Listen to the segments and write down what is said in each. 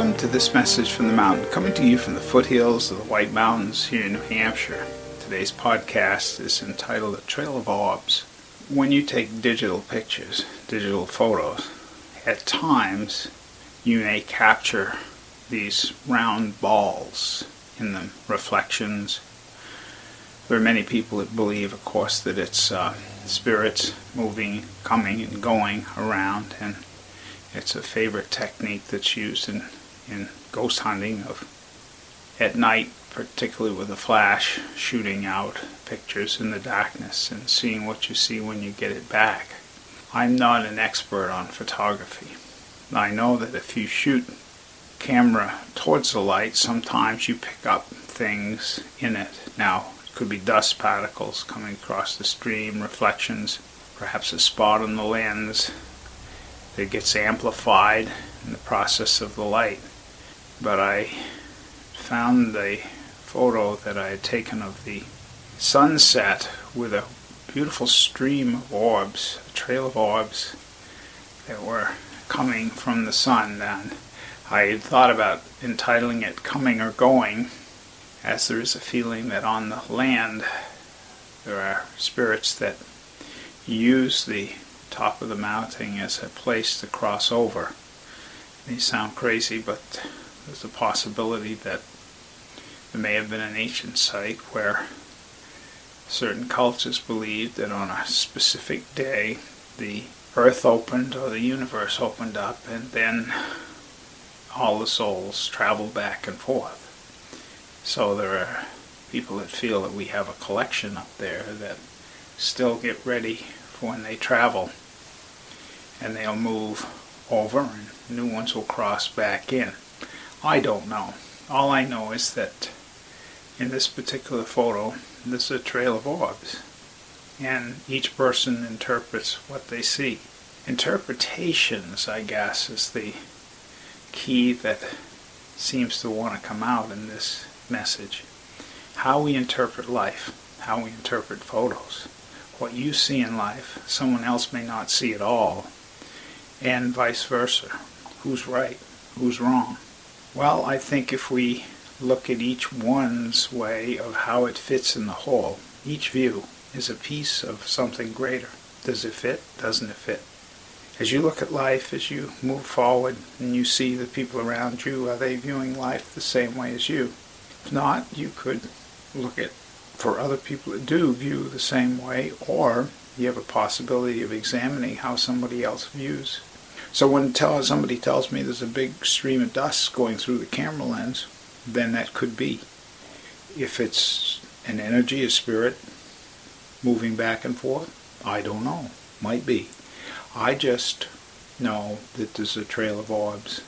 Welcome to this message from the mountain, coming to you from the foothills of the White Mountains here in New Hampshire. Today's podcast is entitled A Trail of Orbs. When you take digital pictures, digital photos, at times you may capture these round balls in them, reflections. There are many people that believe, of course, that it's uh, spirits moving, coming, and going around, and it's a favorite technique that's used in, in ghost hunting of at night, particularly with a flash, shooting out pictures in the darkness and seeing what you see when you get it back. I'm not an expert on photography. I know that if you shoot camera towards the light, sometimes you pick up things in it. Now, it could be dust particles coming across the stream, reflections, perhaps a spot on the lens, that gets amplified in the process of the light. But I found the photo that I had taken of the sunset with a beautiful stream of orbs, a trail of orbs that were coming from the sun. And I had thought about entitling it Coming or Going, as there is a feeling that on the land there are spirits that use the top of the mountain as a place to cross over. These sound crazy, but there's a possibility that there may have been an ancient site where certain cultures believed that on a specific day the earth opened or the universe opened up and then all the souls traveled back and forth. So there are people that feel that we have a collection up there that still get ready for when they travel and they'll move over and new ones will cross back in. I don't know. All I know is that in this particular photo, this is a trail of orbs. And each person interprets what they see. Interpretations, I guess, is the key that seems to want to come out in this message. How we interpret life, how we interpret photos what you see in life, someone else may not see at all, and vice versa. Who's right? Who's wrong? Well, I think if we look at each one's way of how it fits in the whole, each view is a piece of something greater. Does it fit? Doesn't it fit? As you look at life, as you move forward and you see the people around you, are they viewing life the same way as you? If not, you could look at for other people that do view the same way, or you have a possibility of examining how somebody else views. So when tell, somebody tells me there's a big stream of dust going through the camera lens, then that could be. If it's an energy, a spirit moving back and forth, I don't know. Might be. I just know that there's a trail of orbs.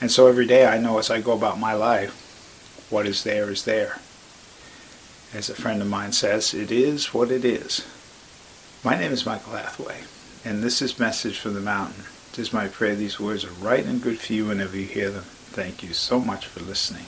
And so every day I know as I go about my life, what is there is there. As a friend of mine says, it is what it is. My name is Michael Hathaway, and this is Message from the Mountain. It is my prayer these words are right and good for you whenever you hear them. Thank you so much for listening.